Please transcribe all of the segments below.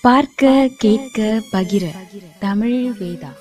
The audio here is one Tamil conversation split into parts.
பார்க்க கேட்க பகிர. தமிழ் வேதா.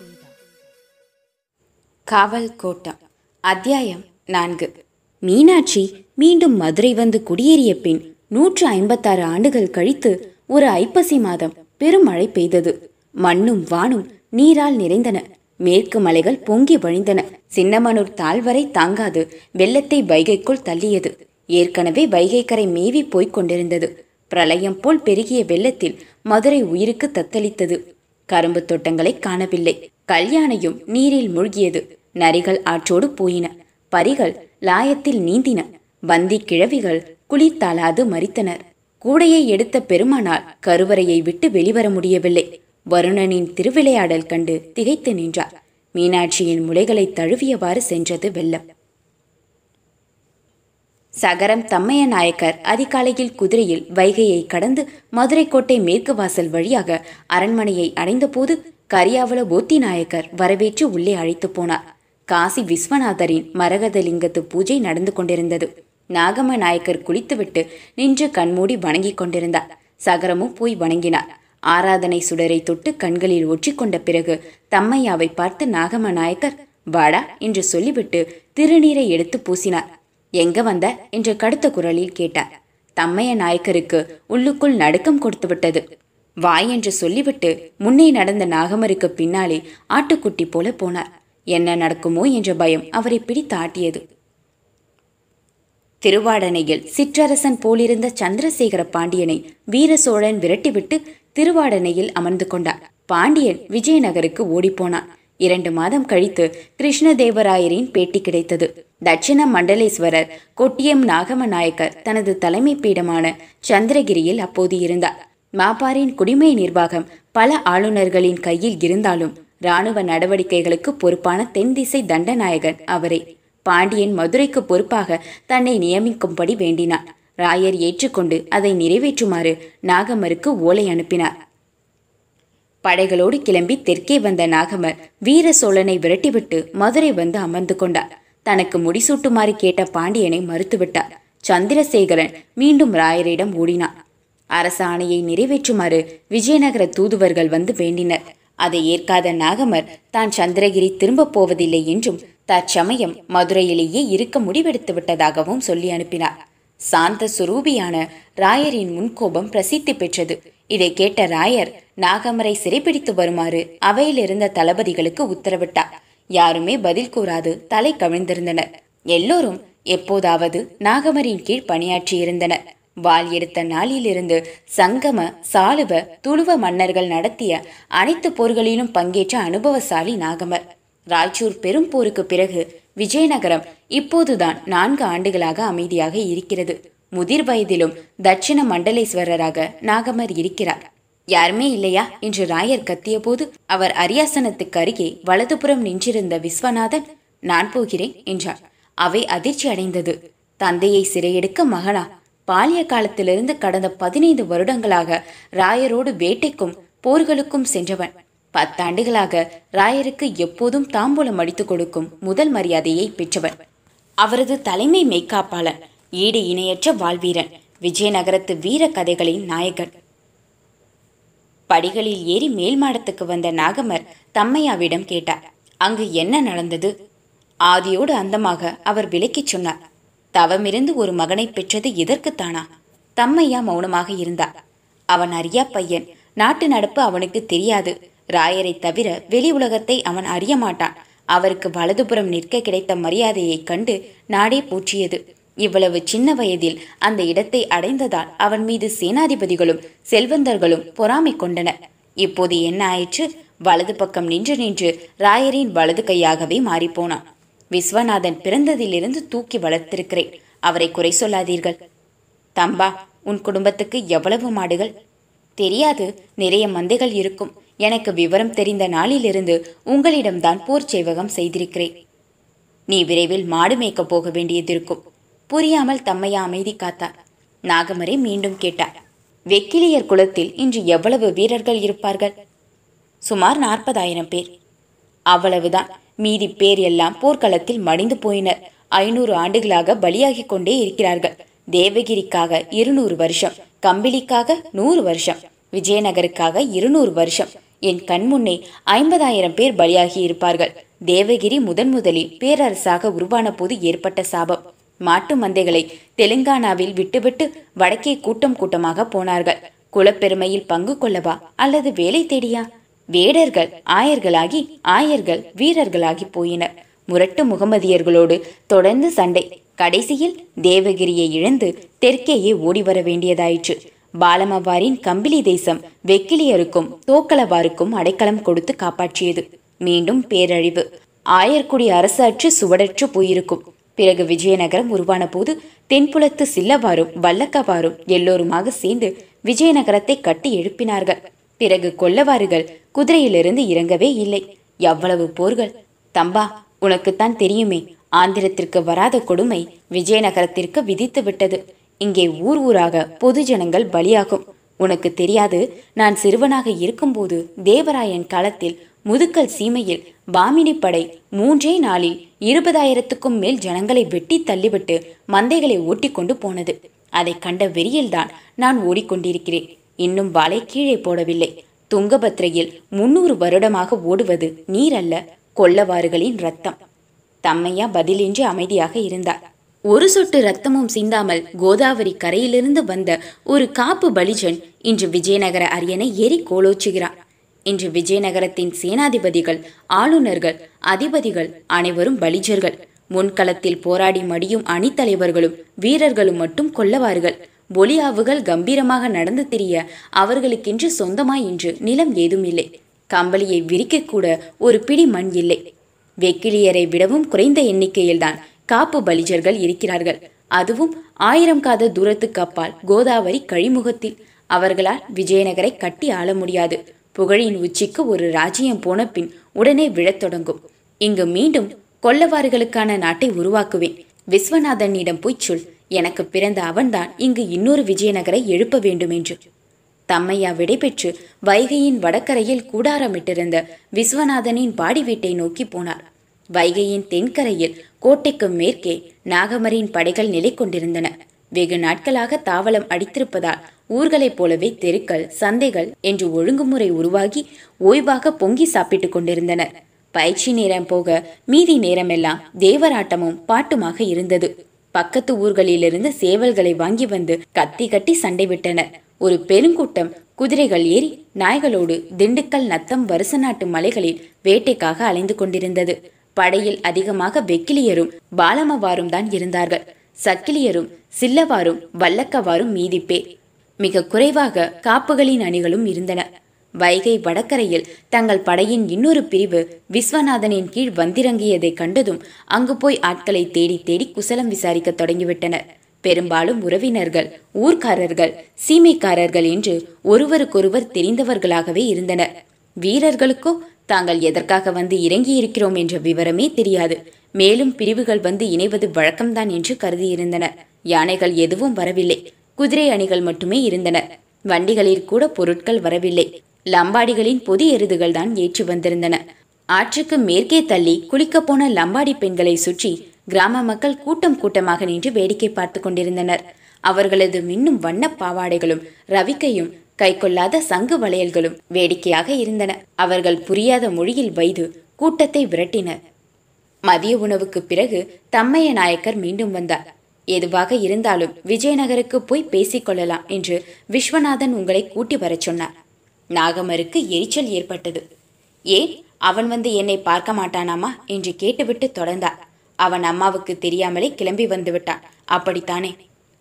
காவல் கோட்டம். அத்தியாயம் நான்கு. மீனாட்சி மீண்டும் மதுரை வந்து குடியேறிய பின் நூற்று ஐம்பத்தாறு ஆண்டுகள் கழித்து ஒரு ஐப்பசி மாதம் பெருமழை பெய்தது. மண்ணும் வானும் நீரால் நிறைந்தன. மேற்கு மலைகள் பொங்கி வழிந்தன. சின்னமனூர் தாழ்வரை தாங்காது. வெள்ளத்தை வைகைக்குள் தள்ளியது. ஏற்கனவே வைகைக்கரை மேவி போய்க் கொண்டிருந்தது. பிரளயம் போல் பெருகிய வெள்ளத்தில் மதுரை உயிருக்கு தத்தளித்தது. கரும்பு தோட்டங்களை காணவில்லை. கல்யாணையும் நீரில் மூழ்கியது. நரிகள் ஆற்றோடு போயின. பரிகள் லாயத்தில் நீந்தின. வந்தி கிழவிகள் குளித்தாலாது மறித்தனர் கூடையை எடுத்த பெருமானால் கருவறையை விட்டு வெளிவர முடியவில்லை. வருணனின் திருவிளையாடல் கண்டு திகைத்து நின்றார். மீனாட்சியின் முளைகளை தழுவியவாறு சென்றது வெள்ளம். சகரம் தம்மைய நாயக்கர் அதிகாலையில் குதிரையில் வைகையை கடந்து மதுரை கோட்டை மேற்கு வாசல் வழியாக அரண்மனையை அடைந்தபோது கரியாவல போத்தி நாயக்கர் வரவேற்று உள்ளே அழைத்து போனார். காசி விஸ்வநாதரின் மரகதலிங்கத்து பூஜை நடந்து கொண்டிருந்தது. நாகம நாயக்கர் குளித்துவிட்டு நின்று கண்மூடி வணங்கிக் கொண்டிருந்தார். சகரமும் போய் வணங்கினார். ஆராதனை சுடரை தொட்டு கண்களில் ஒற்றிக்கொண்ட பிறகு தம்மையாவை பார்த்து நாகம நாயக்கர் வாடா என்று சொல்லிவிட்டு திருநீரை எடுத்து பூசினார். எங்க வந்த? என்று கடுத்த குரலில் கேட்டார். தம்மைய நாயக்கருக்கு உள்ளுக்குள் நடுக்கம் கொடுத்து விட்டது. வாய் என்று சொல்லிவிட்டு முன்னே நடந்த நாகமருக்கு பின்னாலே ஆட்டுக்குட்டி போல போனார். என்ன நடக்குமோ என்ற பயம் அவரை பிடித்து ஆட்டியது. திருவாடனையில் சிற்றரசன் போலிருந்த சந்திரசேகர பாண்டியனை வீர சோழன் விரட்டிவிட்டு திருவாடனையில் அமர்ந்து கொண்டார். பாண்டியன் விஜயநகருக்கு ஓடிப்போனான். இரண்டு மாதம் கழித்து கிருஷ்ணதேவராயரின் பேட்டி கிடைத்தது. தட்சிண மண்டலேஸ்வரர் கொட்டியம் நாகம நாயக்கர் தனது தலைமை பீடமான சந்திரகிரியில் அப்போது இருந்தார். மாப்பாரின் குடிமை நிர்வாகம் பல ஆளுநர்களின் கையில் இருந்தாலும் இராணுவ நடவடிக்கைகளுக்கு பொறுப்பான தென் திசை தண்டநாயகன் அவரே. பாண்டியன் மதுரைக்கு பொறுப்பாக தன்னை நியமிக்கும்படி வேண்டினார். ராயர் ஏற்றுக்கொண்டு அதை நிறைவேற்றுமாறு நாகமருக்கு ஓலை அனுப்பினார். படைகளோடு கிளம்பி தெற்கே வந்த நாகமர் வீர சோழனை விரட்டிவிட்டு மதுரை வந்து அமர்ந்து கொண்டார். தனக்கு முடிசூட்டுமாறு கேட்ட பாண்டியனை மறுத்துவிட்டார். சந்திரசேகரன் மீண்டும் ராயரிடம் ஓடினார் அரச ஆணையை நிறைவேற்றுமாறு விஜயநகர தூதுவர்கள் வந்து வேண்டினர். அதை ஏற்காத நாகமர் தான் சந்திரகிரி திரும்பப் போவதில்லை என்றும் தற்சமயம் மதுரையிலேயே இருக்க முடிவெடுத்து விட்டதாகவும் சொல்லி அனுப்பினார். சாந்த சுரூபியான ராயரின் முன்கோபம் பிரசித்தி பெற்றது. இதை கேட்ட ராயர் நாகமரை சிறைப்பிடித்து வருமாறு அவையிலிருந்த தளபதிகளுக்கு உத்தரவிட்டார். யாருமே பதில் கூறாது தலை கவிழ்ந்திருந்தனர். எல்லோரும் எப்போதாவது நாகமரின் கீழ் பணியாற்றியிருந்தனர். வாள் எடுத்த நாளிலிருந்து சங்கம சாலுவ துளுவ மன்னர்கள் நடத்திய அனைத்து போர்களிலும் பங்கேற்ற அனுபவசாலி நாகமர். ராய்ச்சூர் பெரும் போருக்கு பிறகு விஜயநகரம் இப்போதுதான் நான்கு ஆண்டுகளாக அமைதியாக இருக்கிறது. முதிர் வயதிலும் தட்சிண மண்டலேஸ்வரராக நாகமர் இருக்கிறார். யாருமே இல்லையா? என்று ராயர் கத்தியபோது அவர் அரியாசனத்துக்கு அருகே வலதுபுறம் நின்றிருந்த விஸ்வநாதன் நான் போகிறேன் என்றார். அவை அதிர்ச்சி அடைந்தது. தந்தையை சிறையெடுக்க மகனா பாலிய காலத்திலிருந்து கடந்த பதினைந்து வருடங்களாக ராயரோடு வேட்டைக்கும் போர்களுக்கும் சென்றவன். பத்தாண்டுகளாக ராயருக்கு எப்போதும் தாம்பூலம் அடித்துக் கொடுக்கும் முதல் மரியாதையை பெற்றவன். அவரது தலைமை மெய்க்காப்பாளன் ஈடு இணையற்ற வாழ்வீரன் விஜயநகரத்து வீர கதைகளின் நாயகன். படிகளில் ஏறி மேல் மாடத்துக்கு வந்த நாகமர் தம்மையாவிடம் கேட்டார். அங்கு என்ன நடந்தது? ஆதியோடு அந்தமாக அவர் விலக்கிச் சொன்னார். தவமிருந்து ஒரு மகனை பெற்றது இதற்குத்தானா தம்மையா மௌனமாக இருந்தார். அவன் அறியா பையன். நாட்டு நடப்பு அவனுக்கு தெரியாது. ராயரை தவிர வெளி உலகத்தை அவன் அறிய மாட்டான். அவருக்கு வலதுபுறம் நிற்க கிடைத்த மரியாதையைக் கண்டு நாடே போற்றியது. இவ்வளவு சின்ன வயதில் அந்த இடத்தை அடைந்ததால் அவன் மீது சேனாதிபதிகளும் செல்வந்தர்களும் பொறாமை கொண்டனர். இப்போது என்ன ஆயிற்று? வலது பக்கம் நின்று நின்று ராயரின் வலது கையாகவே மாறிப்போனான். விஸ்வநாதன் பிறந்ததிலிருந்து தூக்கி வளர்த்திருக்கிறேன். அவரை குறை சொல்லாதீர்கள். தம்பா உன் குடும்பத்துக்கு எவ்வளவு மாடுகள்? தெரியாது நிறைய மந்தைகள் இருக்கும். எனக்கு விவரம் தெரிந்த நாளிலிருந்து உங்களிடம்தான் போர் சேவகம் செய்திருக்கிறேன். நீ விரைவில் மாடு மேய்க்க போக வேண்டியதிருக்கும் புரியாமல் தம்மையா அமைதி காத்தார். நாகமரை மீண்டும் கேட்டார் வெக்கிலியர் குலத்தில் இன்று எவ்வளவு வீரர்கள் இருப்பார்கள்? சுமார் நாற்பதாயிரம் பேர். அவ்வளவுதான். மீதி பேர் எல்லாம் போர்க்களத்தில் மடிந்து போயினர். ஐநூறு ஆண்டுகளாக பலியாகிக் கொண்டே இருக்கிறார்கள். தேவகிரிக்காக இருநூறு வருஷம் கம்பிலிக்காக நூறு வருஷம் விஜயநகருக்காக இருநூறு வருஷம். என் கண்முன்னே ஐம்பதாயிரம் பேர் பலியாகி இருப்பார்கள். தேவகிரி முதன் முதலில் பேரரசாக உருவான போது ஏற்பட்ட சாபம். மாட்டு மந்தைகளை தெலுங்கானாவில் விட்டுவிட்டு வடக்கே கூட்டம் கூட்டமாக போனார்கள். குலப்பெருமையில் பங்கு கொள்ளவா அல்லது வேலை தேடியா? வேடர்கள் ஆயர்களாகி ஆயர்கள் வீரர்களாகி போயினர். முரட்டு முகமதியர்களோடு தொடர்ந்து சண்டை. கடைசியில் தேவகிரியை இழந்து தெற்கேயே ஓடி வர வேண்டியதாயிற்று. பாலமவாரின் கம்பிலி தேசம் வெக்கிலியருக்கும் தோக்கலவாருக்கும் அடைக்கலம் கொடுத்து காப்பாற்றியது. மீண்டும் பேரழிவு. ஆயர்குடி அரசு அற்று சுவடற்று போயிருக்கும். பிறகு விஜயநகரம் உருவான போது தென்புலத்து சில்லவாரும் வல்லக்கவாரும் எல்லோருமாக சேர்ந்து விஜயநகரத்தை கட்டி எழுப்பினார்கள். பிறகு கொல்லவாறுகள் குதிரையிலிருந்து இறங்கவே இல்லை. எவ்வளவு போர்கள்? தம்பா உனக்குத்தான் தெரியுமே ஆந்திரத்திற்கு வராத கொடுமை விஜயநகரத்திற்கு விதித்து விட்டது. இங்கே ஊர் ஊராக பொது ஜனங்கள் பலியாகும். உனக்கு தெரியாது நான் சிறுவனாக இருக்கும்போது தேவராயன் காலத்தில் முதுக்கல் சீமையில் பாமினி படை மூன்றே நாளில் இருபதாயிரத்துக்கும் மேல் ஜனங்களை வெட்டி தள்ளிவிட்டு மந்தைகளை ஓட்டிக்கொண்டு போனது. அதை கண்ட வெறியில்தான் நான் ஓடிக்கொண்டிருக்கிறேன். இன்னும் வலை கீழே போடவில்லை. துங்கபத்ரையில் முன்னூறு வருடமாக ஓடுவது நீரல்ல கொல்லவாறுகளின் ரத்தம் தம்மையா பதிலின்றி அமைதியாக இருந்தார். ஒரு சொட்டு ரத்தமும் சிந்தாமல் கோதாவரி கரையிலிருந்து வந்த ஒரு காப்பு பலிஜன் இன்று விஜயநகர அரியணை ஏறி கோலோச்சுகிறான். இன்று விஜயநகரத்தின் சேனாதிபதிகள் ஆளுநர்கள் அதிபதிகள் அனைவரும் பலிஜர்கள். முன்களத்தில் போராடி மடியும் அணித்தலைவர்களும் வீரர்களும் மட்டும் கொல்லவார்கள். ஒலியாவுகள் கம்பீரமாக நடந்து திரிய அவர்களுக்கென்று சொந்தமாய் இன்று நிலம் ஏதும் இல்லை. கம்பளியை விரிக்கக்கூட ஒரு பிடி மண் இல்லை. வெக்கிலியரை விடவும் குறைந்த எண்ணிக்கையில்தான் காப்பு பலிஜர்கள் இருக்கிறார்கள். அதுவும் ஆயிரம் காத தூரத்துக்கு அப்பால் கோதாவரி கழிமுகத்தில். அவர்களால் விஜயநகரை கட்டி ஆள முடியாது. புகழின் உச்சிக்கு ஒரு ராஜ்யம் போன பின் உடனே விழத் தொடங்கும். இங்கு மீண்டும் கொல்லவாறுகளுக்கான நாட்டை உருவாக்குவேன். விஸ்வநாதனிடம் போய் சொல். எனக்கு பிறந்த அவன்தான் இங்கு இன்னொரு விஜயநகரை எழுப்ப வேண்டும் என்று தம்மையா விடைபெற்று வைகையின் வடக்கரையில் கூடாரமிட்டிருந்த விஸ்வநாதனின் பாடி வீட்டை நோக்கி போனார். வைகையின் தென்கரையில் கோட்டைக்கு மேற்கே நாகமரின் படைகள் நிலை கொண்டிருந்தன வெகு நாட்களாக தாவலம் அடித்திருப்பதால் ஊர்களைப் போலவே தெருக்கள் சந்தைகள் என்று ஒழுங்குமுறை உருவாகி ஓய்வாக பொங்கி சாப்பிட்டுக் கொண்டிருந்தனர். பயிற்சி நேரம் போக மீதி நேரமெல்லாம் தேவராட்டமும் பாட்டுமாக இருந்தது. பக்கத்து ஊர்களிலிருந்து சேவல்களை வாங்கி வந்து கத்தி கட்டி சண்டை விட்டனர். ஒரு பெருங்கூட்டம் குதிரைகள் ஏறி நாய்களோடு திண்டுக்கல் நத்தம் வருச நாட்டு மலைகளில் வேட்டைக்காக அலைந்து கொண்டிருந்தது. படையில் அதிகமாக வெக்கிலியரும் பாலமவாரும் தான் இருந்தார்கள். சக்கிலியரும் சில்லவாரும் வல்லக்கவாரும் மீதிப்பே மிக குறைவாக காப்புகளின் அணிகளும் இருந்தன. வைகை வடக்கரையில் தங்கள் படையின் இன்னொரு பிரிவு விஸ்வநாதனின் கீழ் வந்திறங்கியதைக் கண்டதும் அங்கு போய் ஆட்களை தேடி தேடி குசலம் விசாரிக்க தொடங்கிவிட்டனர். பெரும்பாலும் உறவினர்கள் ஊர்க்காரர்கள் சீமைக்காரர்கள் என்று ஒருவருக்கொருவர் தெரிந்தவர்களாகவே இருந்தனர். வீரர்களுக்கோ தாங்கள் எதற்காக வந்து இறங்கியிருக்கிறோம் என்ற விவரமே தெரியாது. மேலும் பிரிவுகள் வந்து இணைவது வழக்கம்தான் என்று கருதியிருந்தனர் யானைகள் எதுவும் வரவில்லை. குதிரை அணிகள் மட்டுமே இருந்தன. வண்டிகளில் கூட பொருட்கள் வரவில்லை. லம்பாடிகளின் பொது எருதுகள் தான் ஏற்றி வந்திருந்தன. ஆற்றுக்கு மேற்கே தள்ளி குளிக்கப் போன லம்பாடி பெண்களை சுற்றி கிராம மக்கள் கூட்டம் கூட்டமாக நின்று வேடிக்கை பார்த்து கொண்டிருந்தனர். அவர்களது மின்னும் வண்ணப் பாவாடைகளும் ரவிக்கையும் கைக்கொள்ளாத சங்கு வளையல்களும் வேடிக்கையாக இருந்தன. அவர்கள் புரியாத மொழியில் வைது கூட்டத்தை விரட்டினர். மதிய உணவுக்கு பிறகு தம்மைய நாயக்கர் மீண்டும் வந்தார். எதுவாக இருந்தாலும் விஜயநகருக்கு போய் பேசிக்கொள்ளலாம் என்று விஸ்வநாதன் உங்களை கூட்டி வரச் சொன்னார். நாகமருக்கு எரிச்சல் ஏற்பட்டது. ஏன்? அவன் வந்து என்னை பார்க்க மாட்டானாமா? என்று கேட்டுவிட்டு தொடர்ந்தார். அவன் அம்மாவுக்கு தெரியாமலே கிளம்பி வந்து விட்டான். அப்படித்தானே?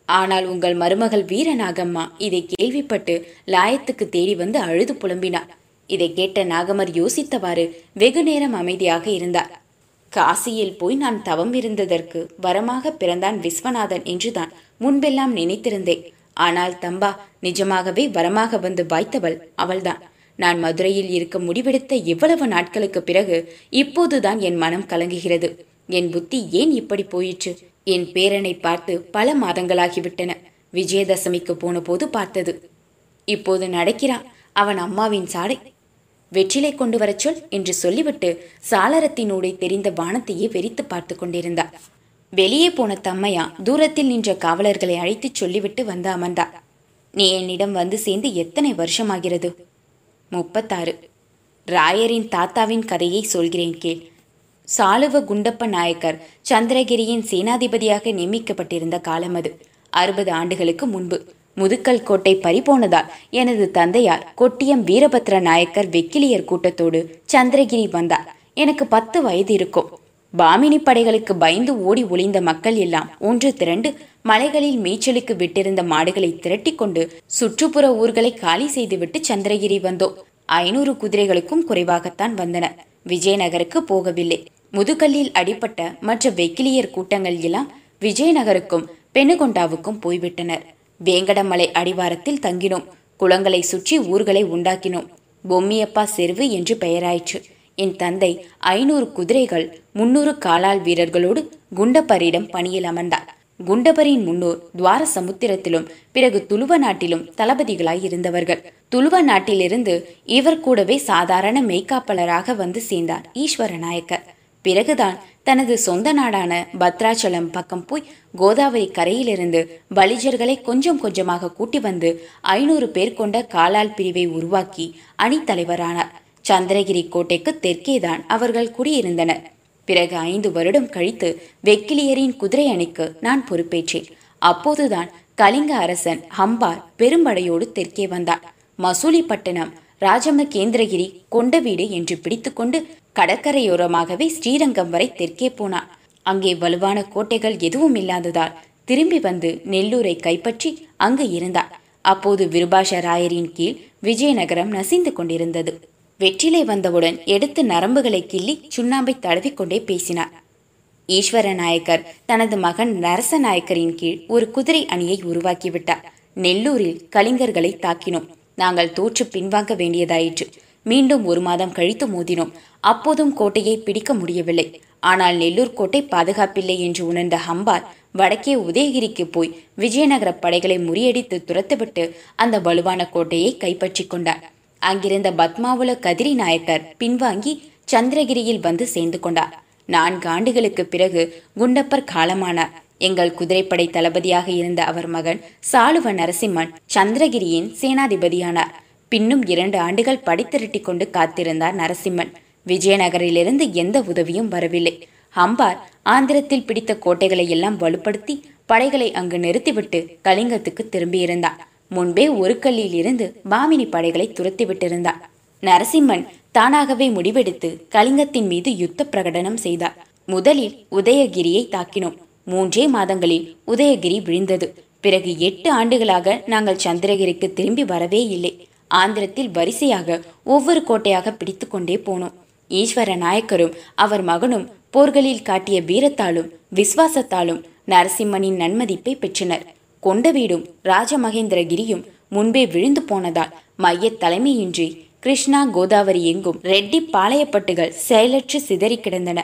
ஆனால் உங்கள் மருமகள் வீரநாகம்மா இதை கேள்விப்பட்டு லாயத்துக்கு தேடி வந்து அழுது புலம்பினார் இதை கேட்ட நாகமர் யோசித்தவாறு வெகு நேரம் அமைதியாக இருந்தார். காசியில் போய் நான் தவம் இருந்ததற்கு வரமாக பிறந்தான் விஸ்வநாதன் என்றுதான் முன்பெல்லாம் நினைத்திருந்தேன். ஆனால் தம்பா நிஜமாகவே வரமாக வந்து வாய்த்தவள் அவள்தான். நான் மதுரையில் இருக்க முடிவெடுத்த இவ்வளவு நாட்களுக்கு பிறகு இப்போதுதான் என் மனம் கலங்குகிறது. என் புத்தி ஏன் இப்படி போயிற்று? என் பேரனை பார்த்து பல மாதங்களாகிவிட்டன. விஜயதசமிக்கு போன போது பார்த்தது. இப்போது நடக்கிறான் அவன் அம்மாவின் சாடை. வெற்றிலை கொண்டு வரச் சொல் என்று சொல்லிவிட்டு சாளரத்தினூடே தெரிந்த வானத்தையே வெறித்து பார்த்து கொண்டிருந்தார். வெளியே போன தம்மையா தூரத்தில் நின்ற காவலர்களை அழைத்துச் சொல்லிவிட்டு வந்து அமர்ந்தார். நீ என்னிடம் வந்து சேர்ந்து எத்தனை வருஷமாகிறது? முப்பத்தாறு. ராயரின் தாத்தாவின் கதையை சொல்கிறேன் கேள். சாலுவ குண்டப்ப நாயக்கர் சந்திரகிரியின் சேனாதிபதியாக நியமிக்கப்பட்டிருந்த காலம் அது. அறுபது ஆண்டுகளுக்கு முன்பு. முதுக்கல் கோட்டை பறிபோனதால் எனது தந்தையார் கொட்டியம் வீரபத்ர நாயக்கர் வெக்கிலியர் கூட்டத்தோடு சந்திரகிரி வந்தார். எனக்கு பத்து வயது இருக்கும். பாமினி படைகளுக்கு பயந்து ஓடி ஒளிந்த மக்கள் எல்லாம் ஒன்று திரண்டு மலைகளில் மேய்ச்சலுக்கு விட்டிருந்த மாடுகளை திரட்டிக் கொண்டு சுற்றுப்புற ஊர்களை காலி செய்துவிட்டு சந்திரகிரி வந்தோம். ஐநூறு குதிரைகளுக்கும் குறைவாகத்தான் வந்தன. விஜயநகருக்கு போகவில்லை. முதுகல்லில் அடிப்பட்ட மற்ற வெக்கிலியர் கூட்டங்கள் எல்லாம் விஜயநகருக்கும் பெண்ணுகொண்டாவுக்கும் போய்விட்டனர். வேங்கடமலை அடிவாரத்தில் தங்கினோம். குளங்களை சுற்றி ஊர்களை உண்டாக்கினோம். பொம்மியப்பா செருவு என்று பெயராயிற்று. என் தந்தை ஐநூறு குதிரைகள் முன்னூறு காலால் வீரர்களோடு குண்டப்பரிடம் பணியில் அமர்ந்தார். குண்டபரின் முன்னோர் துவார சமுத்திரத்திலும் பிறகு துளுவ நாட்டிலும் தளபதிகளாய் இருந்தவர்கள். துளுவ நாட்டிலிருந்து இவர் கூடவே சாதாரண மெய்க்காப்பலராக வந்து சேர்ந்தார் ஈஸ்வர நாயக்கர் பிறகுதான் தனது சொந்த நாடான பத்ராச்சலம் பக்கம் போய் கோதாவரி கரையிலிருந்து பலிஜர்களை கொஞ்சம் கொஞ்சமாக கூட்டி வந்து ஐநூறு பேர் கொண்ட காலால் பிரிவை உருவாக்கி அணித்தலைவரானார் சந்திரகிரி கோட்டைக்கு தெற்கேதான் அவர்கள் குடியிருந்தனர். பிறகு ஐந்து வருடம் கழித்து வெக்கிலியரின் குதிரை அணிக்கு நான் பொறுப்பேற்றேன். அப்போதுதான் கலிங்க அரசன் ஹம்பார் பெரும்படையோடு தெற்கே வந்தார். மசூலிப்பட்டினம் ராஜம கேந்திரகிரி கொண்டவீடு என்று பிடித்துக்கொண்டு கடற்கரையோரமாகவே ஸ்ரீரங்கம் வரை தெற்கே போனான். அங்கே வலுவான கோட்டைகள் எதுவும் இல்லாததால் திரும்பி வந்து நெல்லூரை கைப்பற்றி அங்கு இருந்தார் அப்போது விருபாஷ ராயரின் கீழ் விஜயநகரம் நசிந்து கொண்டிருந்தது. வெற்றிலை வந்தவுடன் எடுத்து நரம்புகளை கிள்ளி சுண்ணாம்பை தடவிக்கொண்டே பேசினார் ஈஸ்வர நாயக்கர் தனது மகன் நரச நாயக்கரின் கீழ் ஒரு குதிரை அணியை உருவாக்கிவிட்டார். நெல்லூரில் கலிங்கர்களை தாக்கினோம். நாங்கள் தோற்று பின்வாங்க வேண்டியதாயிற்று. மீண்டும் ஒரு மாதம் கழித்து மோதினோம். அப்போதும் கோட்டையை பிடிக்க முடியவில்லை. ஆனால் நெல்லூர் கோட்டை பாதுகாப்பில்லை என்று உணர்ந்த ஹம்பார் வடக்கே உதயகிரிக்கு போய் விஜயநகர படைகளை முறியடித்து துரத்துவிட்டு அந்த வலுவான கோட்டையை கைப்பற்றிக் கொண்டார் அங்கிருந்த பத்மாவுல கதிரி நாயக்கர் பின்வாங்கி சந்திரகிரியில் வந்து சேர்ந்து கொண்டார். நான்கு ஆண்டுகளுக்கு பிறகு குண்டப்பர் காலமானார். எங்கள் குதிரைப்படை தளபதியாக இருந்த அவர் மகன் சாளுவ நரசிம்மன் சந்திரகிரியின் சேனாதிபதியானார். பின்னும் இரண்டு ஆண்டுகள் படித்திரட்டி கொண்டு காத்திருந்தார் நரசிம்மன். விஜயநகரிலிருந்து எந்த உதவியும் வரவில்லை. ஹம்பார் ஆந்திரத்தில் பிடித்த கோட்டைகளை எல்லாம் வலுப்படுத்தி படைகளை அங்கு நிறுத்திவிட்டு கலிங்கத்துக்கு திரும்பியிருந்தார். முன்பே ஒரு கல்லில் இருந்து பாமினி படைகளை துரத்திவிட்டிருந்தார். நரசிம்மன் தானாகவே முடிவெடுத்து கலிங்கத்தின் மீது யுத்த பிரகடனம் செய்தார். முதலில் உதயகிரியை தாக்கினோம். மூன்றே மாதங்களில் உதயகிரி விழுந்தது. பிறகு எட்டு ஆண்டுகளாக நாங்கள் சந்திரகிரிக்கு திரும்பி வரவே இல்லை. ஆந்திரத்தில் வரிசையாக ஒவ்வொரு கோட்டையாக பிடித்து கொண்டே போனோம். ஈஸ்வர நாயக்கரும் அவர் மகனும் போர்களில் காட்டிய வீரத்தாலும் விசுவாசத்தாலும் நரசிம்மனின் நன்மதிப்பை பெற்றனர். கொண்ட வீடும் ராஜமகேந்திரகிரியும் முன்பே விழுந்து போனதால் மைய தலைமையின்றி கிருஷ்ணா கோதாவரி எங்கும் ரெட்டி பாளையப்பட்டுகள் செயலற்று சிதறி கிடந்தன.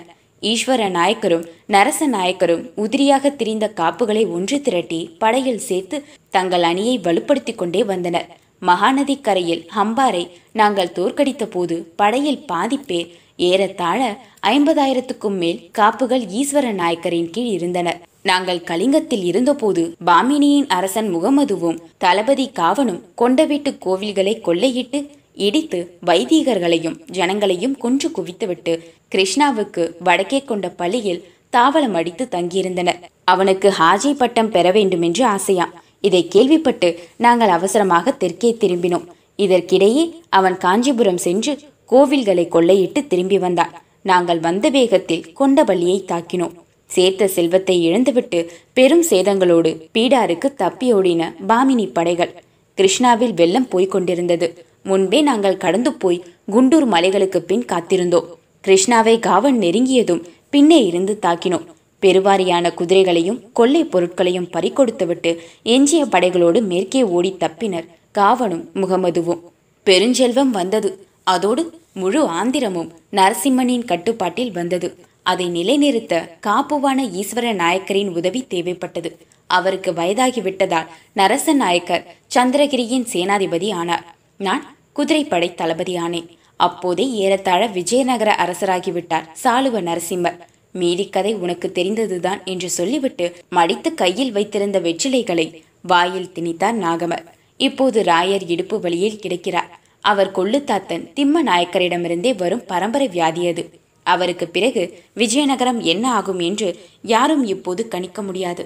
ஈஸ்வர நாயக்கரும் நரச நாயக்கரும் உதிரியாக திரிந்த காப்புகளை ஒன்று திரட்டி படையில் சேர்த்து தங்கள் அணியை வலுப்படுத்திக் கொண்டே வந்தனர். மகாநதி கரையில் ஹம்பாரை நாங்கள் தோற்கடித்த போது படையில் பாதி பேர் ஏறத்தாழ ஐம்பதாயிரத்துக்கும் மேல் காப்புகள் ஈஸ்வர நாயக்கரின் கீழ் இருந்தனர். நாங்கள் கலிங்கத்தில் இருந்தபோது பாமினியின் அரசன் முகமதுவும் தளபதி காவனும் கொண்டவீட்டு கோவில்களை கொள்ளையிட்டு இடித்து வைதீகர்களையும் ஜனங்களையும் கொன்று குவித்துவிட்டு கிருஷ்ணாவுக்கு வடக்கே கொண்ட பள்ளியில் தாவளம் அடித்து தங்கியிருந்தனர். அவனுக்கு ஹாஜி பட்டம் பெற வேண்டுமென்று ஆசையாம். இதை கேள்விப்பட்டு நாங்கள் அவசரமாக தெற்கே திரும்பினோம். இதற்கிடையே அவன் காஞ்சிபுரம் சென்று கோவில்களை கொள்ளையிட்டு திரும்பி வந்தான். நாங்கள் வந்த வேகத்தில் கொண்டபள்ளியை தாக்கினோம். சேர்த்த செல்வத்தை இழந்துவிட்டு பெரும் சேதங்களோடு பீடாருக்கு தப்பியோடின பாமினி படைகள் கிருஷ்ணாவில் வெள்ளம் போய்க் கொண்டிருந்தது. முன்பே நாங்கள் கடந்து போய் குண்டூர் மலைகளுக்கு பின் காத்திருந்தோம். கிருஷ்ணாவை காவன் நெருங்கியதும் பின்னே இருந்து தாக்கினோம். பெருவாரியான குதிரைகளையும் கொள்ளை பொருட்களையும் பறிகொடுத்துவிட்டு எஞ்சிய படைகளோடு மேற்கே ஓடி தப்பினர் காவனும் முகமதுவும். பெருஞ்செல்வம் வந்தது. அதோடு முழு ஆந்திரமும் நரசிம்மனின் கட்டுப்பாட்டில் வந்தது. அதை நிலைநிறுத்த காப்புவான ஈஸ்வர நாயக்கரின் உதவி தேவைப்பட்டது. அவருக்கு வயதாகிவிட்டதால் நரச நாயக்கர் சந்திரகிரியின் சேனாதிபதி ஆனார். நான் குதிரைப்படை தளபதி ஆனேன் அப்போதே ஏறத்தாழ விஜயநகர அரசராகிவிட்டார் சாலுவ நரசிம்மர். மீதி கதை உனக்கு தெரிந்ததுதான் என்று சொல்லிவிட்டு மடித்து கையில் வைத்திருந்த வெற்றிலைகளை வாயில் திணித்தார் நாகமர். இப்போது ராயர் இடுப்பு வழியில் கிடக்கிறார். அவர் கொள்ளுத்தாத்தன் திம்ம நாயக்கரிடமிருந்தே வரும் பரம்பரை வியாதி அது அவருக்கு பிறகு விஜயநகரம் என்ன ஆகும் என்று யாரும் இப்போது கணிக்க முடியாது.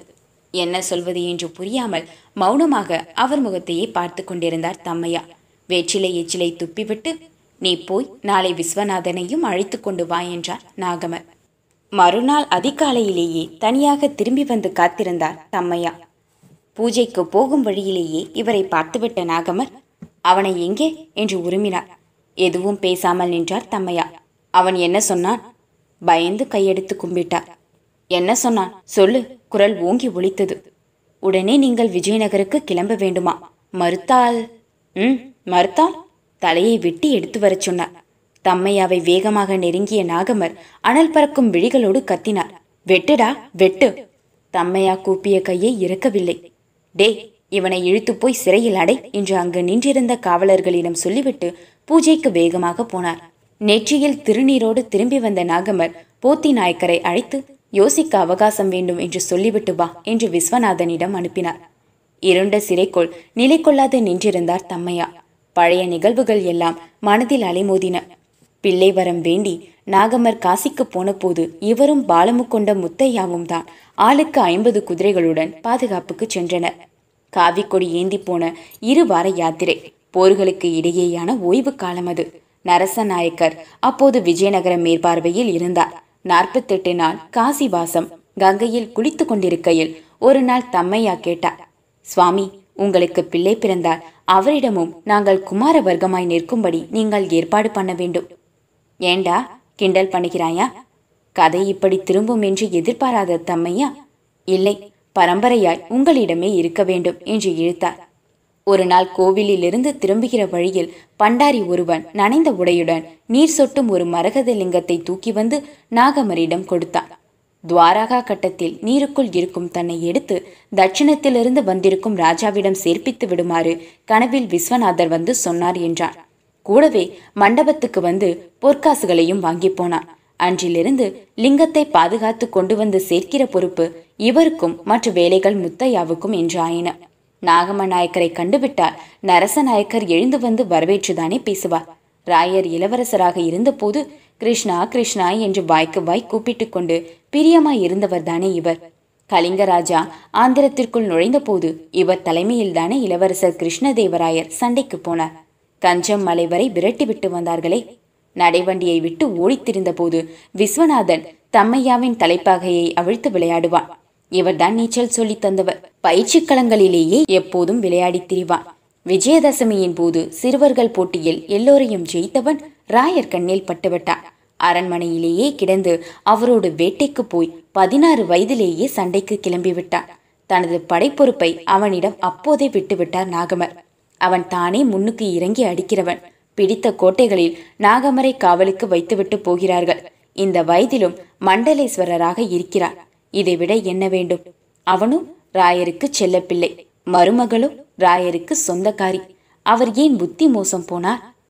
என்ன சொல்வது என்று புரியாமல் மௌனமாக அவர் முகத்தையே பார்த்து கொண்டிருந்தார் தம்மையா. வேற்றிலை எச்சிலை துப்பிவிட்டு நீ போய் நாளை விஸ்வநாதனையும் அழைத்து கொண்டு வா என்றார் நாகமர். மறுநாள் அதிகாலையிலேயே தனியாக திரும்பி வந்து காத்திருந்தார் தம்மையா. பூஜைக்கு போகும் வழியிலேயே இவரை பார்த்துவிட்ட நாகமர் அவனை எங்கே? என்று உருமினார். எதுவும் பேசாமல் நின்றார் தம்மையா. அவன் என்ன சொன்னான்? பயந்து கையெடுத்து கும்பிட்டார். என்ன சொன்னான்? சொல்லு. குரல் ஓங்கி ஒழித்தது உடனே நீங்கள் விஜயநகருக்கு கிளம்ப வேண்டுமா? மறுத்தால் ம் மறுத்தால் தலையை வெட்டி எடுத்து வரச் சொன்னார். தம்மையாவை வேகமாக நெருங்கிய நாகமர் அனல் பறக்கும் விழிகளோடு கத்தினார். வெட்டுடா வெட்டு. தம்மையா கூப்பிய கையை இறக்கவில்லை. டே இவனை இழுத்து போய் சிறையில் அடை என்று அங்கு நின்றிருந்த காவலர்களிடம் சொல்லிவிட்டு பூஜைக்கு வேகமாக போனார். நெற்றியில் திருநீரோடு திரும்பி வந்த நாகமர் போத்தி நாயக்கரை அழைத்து யோசிக்க அவகாசம் வேண்டும் என்று சொல்லிவிட்டு வா என்று விஸ்வநாதனிடம் அனுப்பினார். இருண்ட சிறைக்குள் நிலை கொள்ளாது நின்றிருந்தார் தம்மையா. பழைய நிகழ்வுகள் எல்லாம் மனதில் அலைமோதின. பிள்ளை வரம் வேண்டி நாகமர் காசிக்கு போனபோது இவரும் பாலமு கொண்ட முத்தையாவும் தான் ஆளுக்கு ஐம்பது குதிரைகளுடன் பாதுகாப்புக்கு சென்றனர். காவிக்கொடி ஏந்தி போன இரு வார யாத்திரை போர்களுக்கு இடையேயான ஓய்வு காலம் அது. நரசநாயக்கர் அப்போது விஜயநகர மேற்பார்வையில் இருந்தார். நாற்பத்தெட்டு நாள் காசிவாசம் கங்கையில் குளித்து கொண்டிருக்கையில் ஒரு நாள் தம்மையா கேட்டார். சுவாமி உங்களுக்கு பிள்ளை பிறந்தால் அவரிடமும் நாங்கள் குமார வர்க்கமாய் நிற்கும்படி நீங்கள் ஏற்பாடு பண்ண வேண்டும். ஏண்டா கிண்டல் பண்ணுகிறாயா? கதை இப்படி திரும்பும் என்று எதிர்பாராத தம்மையா? இல்லை பரம்பரையாய் உங்களிடமே இருக்க வேண்டும் என்று இழுத்தார். ஒரு நாள் கோவிலிலிருந்து திரும்புகிற வழியில் பண்டாரி ஒருவன் நனைந்த உடையுடன் நீர் சொட்டும் ஒரு மரகத லிங்கத்தை தூக்கி வந்து நாகமரிடம் கொடுத்தான். துவாரகா கட்டத்தில் நீருக்குள் இருக்கும் தன்னை எடுத்து தட்சிணத்திலிருந்து வந்திருக்கும் ராஜாவிடம் சேர்ப்பித்து விடுமாறு கனவில் விஸ்வநாதர் வந்து சொன்னார் என்றான். கூடவே மண்டபத்துக்கு வந்து பொற்காசுகளையும் வாங்கி போனான். அன்றிலிருந்து லிங்கத்தை பாதுகாத்து கொண்டு வந்து சேர்க்கிற பொறுப்பு இவருக்கும் மற்ற வேலைகள் முத்தையாவுக்கும் என்று ஆயின நாகம நாயக்கரை கண்டுவிட்டால் நரசநாயக்கர் எழுந்து வந்து வரவேற்றுதானே பேசுவார். ராயர் இளவரசராக இருந்தபோது கிருஷ்ணா கிருஷ்ணா என்று வாய்க்கு வாய் கூப்பிட்டு கொண்டு பிரியமாய் இருந்தவர்தானே இவர். கலிங்கராஜா ஆந்திரத்திற்குள் நுழைந்தபோது இவர் தலைமையில்தானே இளவரசர் கிருஷ்ணதேவராயர் சண்டைக்கு போனார். கஞ்சம் மலை வரை விரட்டி விட்டு வந்தார்களே. நடைவண்டியை விட்டு ஓடித்திருந்த போது விஸ்வநாதன் தம்மையாவின் தலைப்பாகையை அவிழ்த்து விளையாடுவான். இவர்தான் நீச்சல் சொல்லித் தந்தவர். பயிற்சி களங்களிலேயே எப்போதும் விளையாடித் திரிவான். விஜயதசமியின் போது சிறுவர்கள் போட்டியில் எல்லோரையும் ஜெயித்தவன் ராயர் கண்ணில் பட்டுவிட்டான். அரண்மனையிலேயே கிடந்து அவரோடு வேட்டைக்கு போய் பதினாறு வயதிலேயே சண்டைக்கு கிளம்பிவிட்டான். தனது படைப்பொறுப்பை அவனிடம் அப்போதே விட்டுவிட்டார் நாகமர். அவன் தானே முன்னுக்கு இறங்கி அடிக்கிறவன். பிடித்த கோட்டைகளில் நாகமரை காவலுக்கு வைத்துவிட்டு போகிறார்கள். இந்த வயதிலும் மண்டலேஸ்வரராக இருக்கிறார் இதைவிட என்ன வேண்டும்? அவனும் ராயருக்கு செல்லப்பிள்ளை. மருமகளும் ராயருக்கு சொந்தக்காரி. அவர் ஏன் புத்தி மோசம் போனார்?